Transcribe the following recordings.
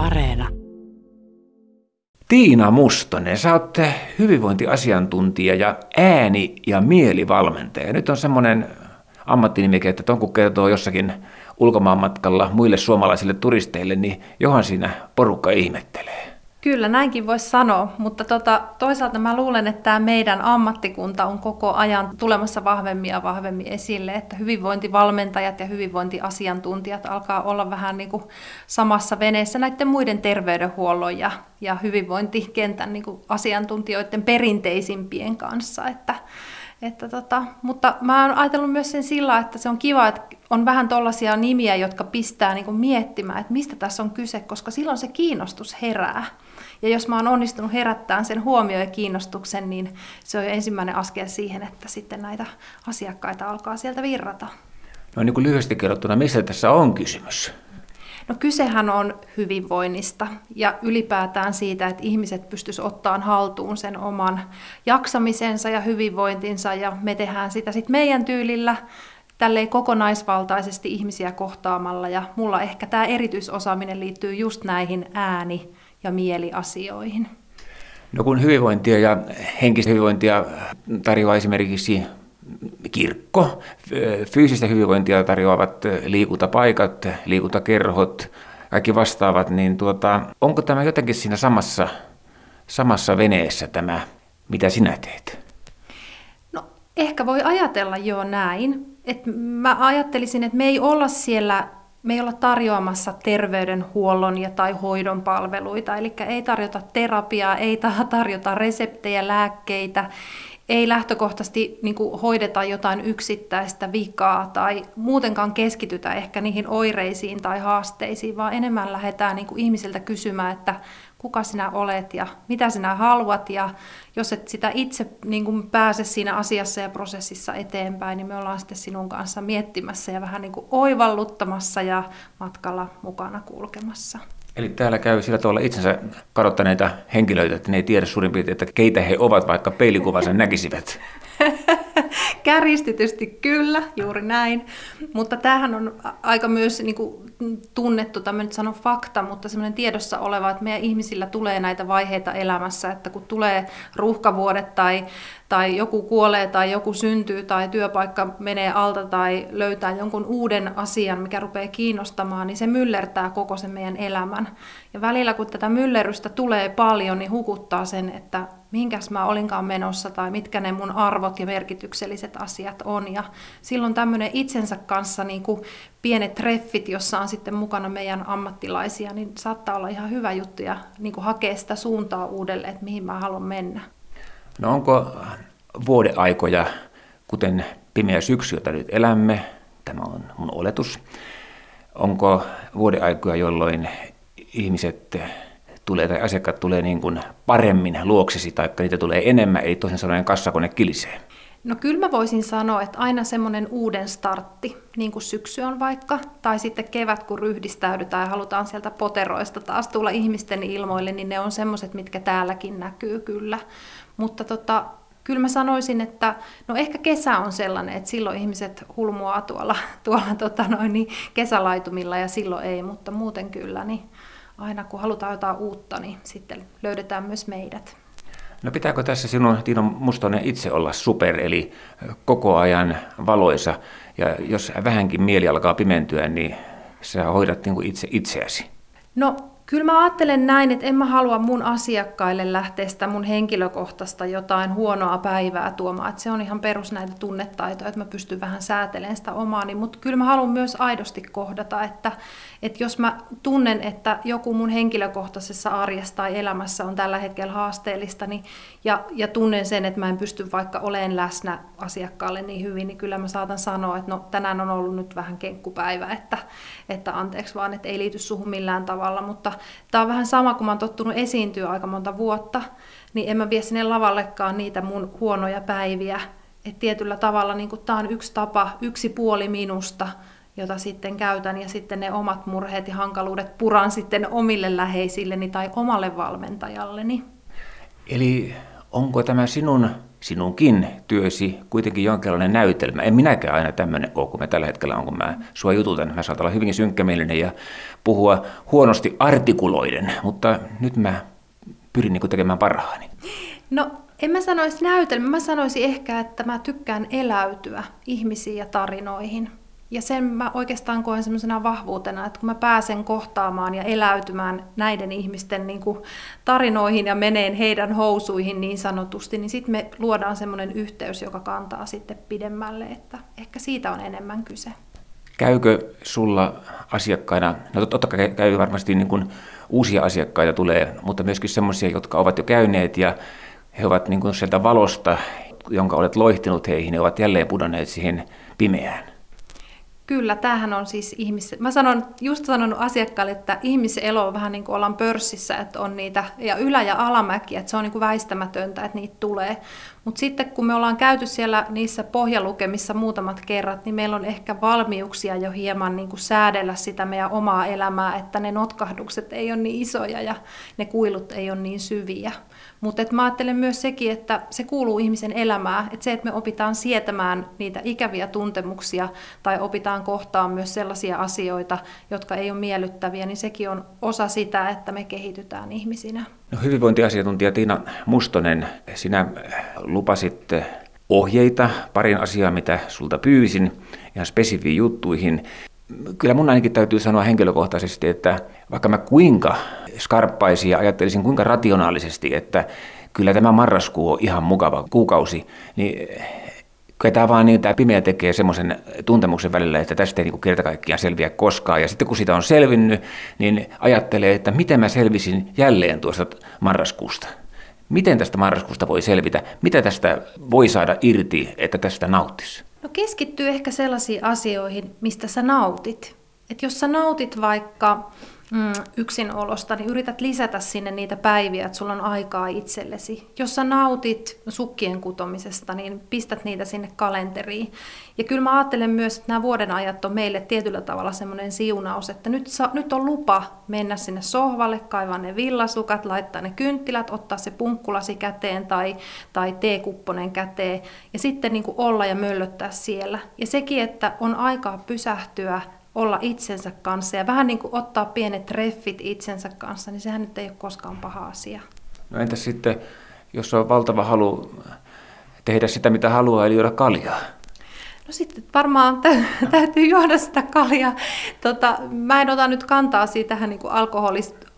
Areena. Tiina Mustonen, sä oot hyvinvointiasiantuntija ja ääni- ja mielivalmentaja. Nyt on semmoinen ammattinimike, että ton kun kertoo jossakin ulkomaanmatkalla muille suomalaisille turisteille, niin johan siinä porukka ihmettelee. Kyllä, näinkin voisi sanoa, mutta tota, toisaalta mä luulen, että tämä meidän ammattikunta on koko ajan tulemassa vahvemmin ja vahvemmin esille, että hyvinvointivalmentajat ja hyvinvointiasiantuntijat alkaa olla vähän niin kuin samassa veneessä näiden muiden terveydenhuollon ja, ja hyvinvointikentän niin kuin asiantuntijoiden perinteisimpien kanssa, että että tota, mutta mä oon ajatellut myös sen sillä, että se on kiva, että on vähän tollaisia nimiä, jotka pistää niin miettimään, että mistä tässä on kyse, koska silloin se kiinnostus herää. Ja jos mä oon onnistunut herättämään sen huomioon ja kiinnostuksen, niin se on jo ensimmäinen askel siihen, että sitten näitä asiakkaita alkaa sieltä virrata. No niin kuin lyhyesti kerrottuna, mistä tässä on kysymys? No kysehän on hyvinvoinnista ja ylipäätään siitä, että ihmiset pystyisivät ottamaan haltuun sen oman jaksamisensa ja hyvinvointinsa ja me tehdään sitä sitten meidän tyylillä tälleen kokonaisvaltaisesti ihmisiä kohtaamalla ja mulla ehkä tämä erityisosaaminen liittyy just näihin ääni- ja mieliasioihin. No kun hyvinvointia ja henkistä hyvinvointia tarjoaa esimerkiksi kirkko, fyysistä hyvinvointia tarjoavat liikuntapaikat, liikuntakerhot, kaikki vastaavat, niin tuota, onko tämä jotenkin siinä samassa, samassa veneessä tämä, mitä sinä teet? No ehkä voi ajatella jo näin. Et mä ajattelisin, että me ei olla siellä me ei olla tarjoamassa terveydenhuollon ja tai hoidon palveluita, eli ei tarjota terapiaa, ei tarjota reseptejä, lääkkeitä, ei lähtökohtaisesti niin kuin hoideta jotain yksittäistä vikaa tai muutenkaan keskitytä ehkä niihin oireisiin tai haasteisiin, vaan enemmän lähdetään niin kuin ihmisiltä kysymään, että kuka sinä olet ja mitä sinä haluat. Ja jos et sitä itse niin kuin pääse siinä asiassa ja prosessissa eteenpäin, niin me ollaan sitten sinun kanssa miettimässä ja vähän niin kuin oivalluttamassa ja matkalla mukana kulkemassa. Eli täällä käy sillä tavalla itsensä kadottaneita henkilöitä, että ne ei tiedä suurin piirtein, että keitä he ovat, vaikka peilikuvansa näkisivät. Käristetysti kyllä, juuri näin. Mutta tämähän on aika myös niin kuin, tunnettu, tämä nyt sanon fakta, mutta semmoinen tiedossa oleva, että meidän ihmisillä tulee näitä vaiheita elämässä, että kun tulee ruuhkavuodet tai, tai joku kuolee tai joku syntyy tai työpaikka menee alta tai löytää jonkun uuden asian, mikä rupeaa kiinnostamaan, niin se myllertää koko sen meidän elämän. Ja välillä kun tätä myllerrystä tulee paljon, niin hukuttaa sen, että minkäs mä olinkaan menossa tai mitkä ne mun arvot ja merkitykselliset asiat on. Ja silloin tämmöinen itsensä kanssa niin kuin pienet treffit, jossa on sitten mukana meidän ammattilaisia, niin saattaa olla ihan hyvä juttu ja niin kuin hakea sitä suuntaa uudelleen, että mihin mä haluan mennä. No onko vuodeaikoja, kuten pimeä syksy, jota nyt elämme, tämä on mun oletus, onko vuodeaikoja, jolloin ihmiset tulee tai asiakkaat tulee niin kuin paremmin luoksesi tai niitä tulee enemmän, ei toisin sanoen kassakone kilisee? No kyllä mä voisin sanoa, että aina semmoinen uuden startti, niin kuin syksy on vaikka, tai sitten kevät, kun ryhdistäydytään ja halutaan sieltä poteroista taas tulla ihmisten ilmoille, niin ne on semmoiset, mitkä täälläkin näkyy kyllä. Mutta tota, kyllä mä sanoisin, että no ehkä kesä on sellainen, että silloin ihmiset hulmuaa tuolla, tuolla tota noin, niin kesälaitumilla ja silloin ei, mutta muuten kyllä, niin aina kun halutaan jotain uutta, niin sitten löydetään myös meidät. No pitääkö tässä sinun, Tiino Mustonen, itse olla super, eli koko ajan valoisa, ja jos vähänkin mieli alkaa pimentyä, niin sä hoidat niin kuin itse itseäsi? No Kyllä mä ajattelen näin, että en mä halua mun asiakkaille lähteä sitä mun henkilökohtaista jotain huonoa päivää tuomaan. Että se on ihan perus näitä tunnetaitoja, että mä pystyn vähän säätelemään sitä omaani. Mutta kyllä mä haluan myös aidosti kohdata, että, että jos mä tunnen, että joku mun henkilökohtaisessa arjessa tai elämässä on tällä hetkellä haasteellista, niin, ja, ja tunnen sen, että mä en pysty vaikka olemaan läsnä asiakkaalle niin hyvin, niin kyllä mä saatan sanoa, että no tänään on ollut nyt vähän kenkkupäivä, että, että anteeksi vaan, että ei liity suhun millään tavalla, mutta tämä on vähän sama, kun mä oon tottunut esiintyä aika monta vuotta, niin en mä vie sinne lavallekaan niitä mun huonoja päiviä. Et tietyllä tavalla niin tämä on yksi tapa, yksi puoli minusta, jota sitten käytän ja sitten ne omat murheet ja hankaluudet puran sitten omille läheisilleni tai omalle valmentajalleni. Eli onko tämä sinun sinunkin työsi kuitenkin jonkinlainen näytelmä. En minäkään aina tämmöinen ole, kun mä tällä hetkellä on, kun mä sua jututan. Mä saatan olla hyvinkin synkkämielinen ja puhua huonosti artikuloiden, mutta nyt mä pyrin niin tekemään parhaani. No en mä sanoisi näytelmä, mä sanoisin ehkä, että mä tykkään eläytyä ihmisiin ja tarinoihin. Ja sen mä oikeastaan koen semmoisena vahvuutena, että kun mä pääsen kohtaamaan ja eläytymään näiden ihmisten niin kuin tarinoihin ja meneen heidän housuihin niin sanotusti, niin sitten me luodaan semmoinen yhteys, joka kantaa sitten pidemmälle, että ehkä siitä on enemmän kyse. Käykö sulla asiakkaina, no totta kai käy varmasti niin kuin uusia asiakkaita tulee, mutta myöskin semmoisia, jotka ovat jo käyneet ja he ovat niin kuin sieltä valosta, jonka olet loihtinut heihin, ne ovat jälleen pudonneet siihen pimeään. Kyllä, tämähän on siis ihmis... Mä sanon, just sanonut asiakkaalle, että ihmiselo on vähän niin kuin ollaan pörssissä, että on niitä ja ylä- ja alamäkiä, että se on niin kuin väistämätöntä, että niitä tulee. Mutta sitten kun me ollaan käyty siellä niissä pohjalukemissa muutamat kerrat, niin meillä on ehkä valmiuksia jo hieman niin kuin säädellä sitä meidän omaa elämää, että ne notkahdukset ei ole niin isoja ja ne kuilut ei ole niin syviä. Mutta mä ajattelen myös sekin, että se kuuluu ihmisen elämään, että se, että me opitaan sietämään niitä ikäviä tuntemuksia tai opitaan kohtaan myös sellaisia asioita, jotka ei ole miellyttäviä, niin sekin on osa sitä, että me kehitytään ihmisinä. No, hyvinvointiasiantuntija Tiina Mustonen, sinä lupasit ohjeita parin asiaa, mitä sulta pyysin, ihan spesifiin juttuihin. Kyllä mun ainakin täytyy sanoa henkilökohtaisesti, että vaikka mä kuinka skarppaisin ja ajattelisin kuinka rationaalisesti, että kyllä tämä marraskuu on ihan mukava kuukausi, niin Kyllä tämä vaan niin, tämä pimeä tekee semmoisen tuntemuksen välillä, että tästä ei niin kerta kaikkiaan selviä koskaan. Ja sitten kun sitä on selvinnyt, niin ajattelee, että miten mä selvisin jälleen tuosta marraskuusta. Miten tästä marraskuusta voi selvitä? Mitä tästä voi saada irti, että tästä nauttisi? No keskittyy ehkä sellaisiin asioihin, mistä sä nautit. Et jos sä nautit vaikka mm, yksinolosta, niin yrität lisätä sinne niitä päiviä, että sulla on aikaa itsellesi. Jos sä nautit sukkien kutomisesta, niin pistät niitä sinne kalenteriin. Ja kyllä mä ajattelen myös, että nämä vuoden ajat on meille tietyllä tavalla semmoinen siunaus, että nyt, sa, nyt on lupa mennä sinne sohvalle, kaivaa ne villasukat, laittaa ne kynttilät, ottaa se punkkulasi käteen tai, tai teekupponen käteen ja sitten niin olla ja möllöttää siellä. Ja sekin, että on aikaa pysähtyä, olla itsensä kanssa ja vähän niin kuin ottaa pienet treffit itsensä kanssa, niin sehän nyt ei ole koskaan paha asia. No entäs sitten, jos on valtava halu tehdä sitä, mitä haluaa, eli juoda kaljaa? No sitten varmaan täytyy juoda sitä kaljaa. Tota, mä en ota nyt kantaa siitä tähän niin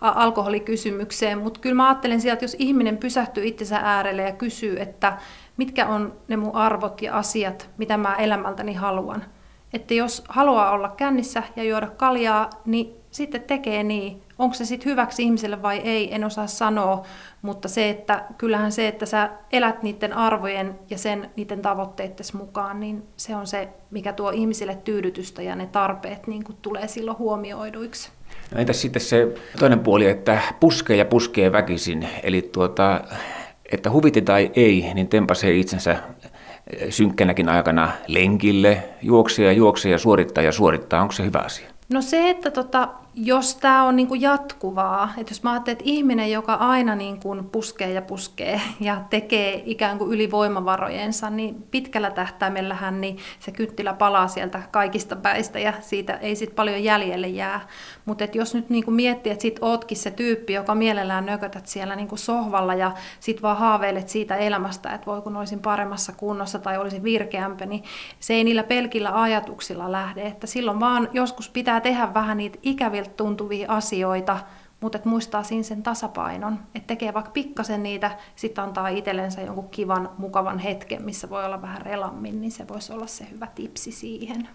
alkoholikysymykseen, mutta kyllä mä ajattelen sieltä, että jos ihminen pysähtyy itsensä äärelle ja kysyy, että mitkä on ne mun arvot ja asiat, mitä mä elämältäni haluan, että jos haluaa olla kännissä ja juoda kaljaa, niin sitten tekee niin. Onko se sitten hyväksi ihmiselle vai ei, en osaa sanoa, mutta se, että kyllähän se, että sä elät niiden arvojen ja sen niiden tavoitteiden mukaan, niin se on se, mikä tuo ihmisille tyydytystä ja ne tarpeet niin tulee silloin huomioiduiksi. No entäs sitten se toinen puoli, että puskee ja puskee väkisin, eli tuota, että huviti tai ei, niin tempasee itsensä synkkänäkin aikana lenkille, juoksee ja juoksee ja suorittaa ja suorittaa. Onko se hyvä asia? No se, että tota, jos tämä on niinku jatkuvaa, että jos mä ajattelen, että ihminen, joka aina niinku puskee ja puskee ja tekee ikään kuin yli voimavarojensa, niin pitkällä tähtäimellähän niin se kynttilä palaa sieltä kaikista päistä ja siitä ei sitten paljon jäljelle jää. Mutta jos nyt niinku miettii, että sit ootkin se tyyppi, joka mielellään nökötät siellä niinku sohvalla ja sit vaan haaveilet siitä elämästä, että voi kun olisin paremmassa kunnossa tai olisin virkeämpi, niin se ei niillä pelkillä ajatuksilla lähde. Että silloin vaan joskus pitää tehdä vähän niitä ikäviä vaikeilta tuntuvia asioita, mutta että muistaa siinä sen tasapainon, että tekee vaikka pikkasen niitä, sitten antaa itsellensä jonkun kivan, mukavan hetken, missä voi olla vähän relammin, niin se voisi olla se hyvä tipsi siihen.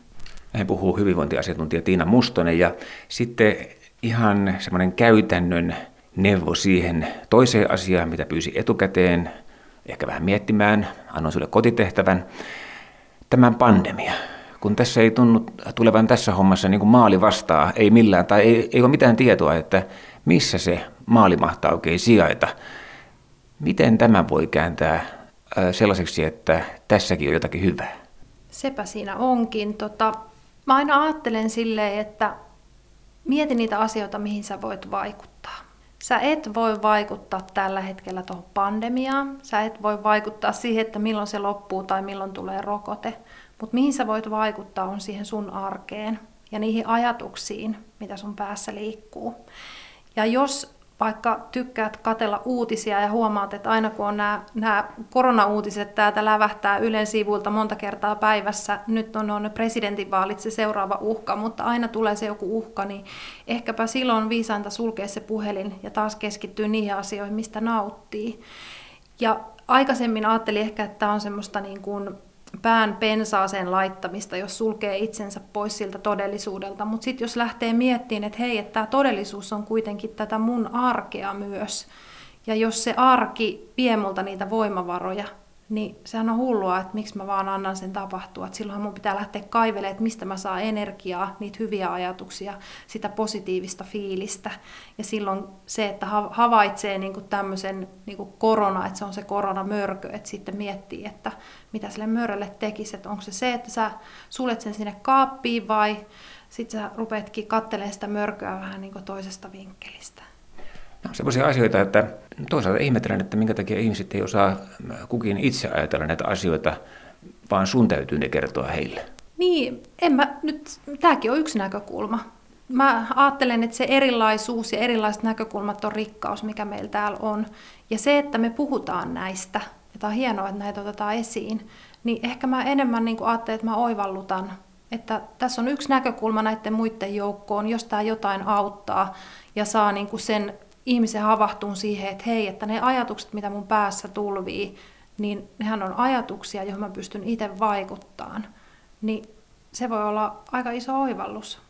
Näin puhuu hyvinvointiasiantuntija Tiina Mustonen. Ja sitten ihan semmoinen käytännön neuvo siihen toiseen asiaan, mitä pyysi etukäteen, ehkä vähän miettimään, annoin sinulle kotitehtävän, tämän pandemia kun tässä ei tunnu tulevan tässä hommassa niin kuin maali vastaa, ei millään, tai ei, ei ole mitään tietoa, että missä se maali mahtaa oikein sijaita. Miten tämä voi kääntää sellaiseksi, että tässäkin on jotakin hyvää? Sepä siinä onkin. Tota, mä aina ajattelen silleen, että mieti niitä asioita, mihin sä voit vaikuttaa. Sä et voi vaikuttaa tällä hetkellä tuohon pandemiaan, sä et voi vaikuttaa siihen, että milloin se loppuu tai milloin tulee rokote, mutta mihin sä voit vaikuttaa on siihen sun arkeen ja niihin ajatuksiin, mitä sun päässä liikkuu. Ja jos vaikka tykkäät katella uutisia ja huomaat, että aina kun on nämä, nämä koronauutiset täältä lävähtää Ylen sivuilta monta kertaa päivässä, nyt on, on presidentinvaalit se seuraava uhka, mutta aina tulee se joku uhka, niin ehkäpä silloin viisainta sulkea se puhelin ja taas keskittyä niihin asioihin, mistä nauttii. Ja aikaisemmin ajattelin ehkä, että tämä on semmoista niin kuin pään pensaaseen laittamista, jos sulkee itsensä pois siltä todellisuudelta. Mutta sitten jos lähtee miettimään, että hei, että tämä todellisuus on kuitenkin tätä mun arkea myös, ja jos se arki vie multa niitä voimavaroja, niin sehän on hullua, että miksi mä vaan annan sen tapahtua. Että silloinhan mun pitää lähteä kaivelemaan, että mistä mä saan energiaa, niitä hyviä ajatuksia, sitä positiivista fiilistä. Ja silloin se, että havaitsee niin kuin tämmöisen niin kuin korona, että se on se koronamörkö, että sitten miettii, että mitä sille mörölle tekisi. Että onko se se, että sä suljet sen sinne kaappiin vai sitten sä rupeatkin katselemaan sitä mörköä vähän niin kuin toisesta vinkkelistä. No, sellaisia asioita, että toisaalta ihmetellään, että minkä takia ihmiset ei osaa kukin itse ajatella näitä asioita, vaan sun täytyy ne kertoa heille. Niin, en mä nyt, tämäkin on yksi näkökulma. Mä ajattelen, että se erilaisuus ja erilaiset näkökulmat on rikkaus, mikä meillä täällä on. Ja se, että me puhutaan näistä, ja tämä on hienoa, että näitä otetaan esiin, niin ehkä mä enemmän niin ajattelen, että mä oivallutan, että tässä on yksi näkökulma näiden muiden joukkoon, jos tämä jotain auttaa ja saa niin kuin sen ihmisen havahtuun siihen, että hei, että ne ajatukset, mitä mun päässä tulvii, niin nehän on ajatuksia, joihin mä pystyn itse vaikuttamaan. Niin se voi olla aika iso oivallus.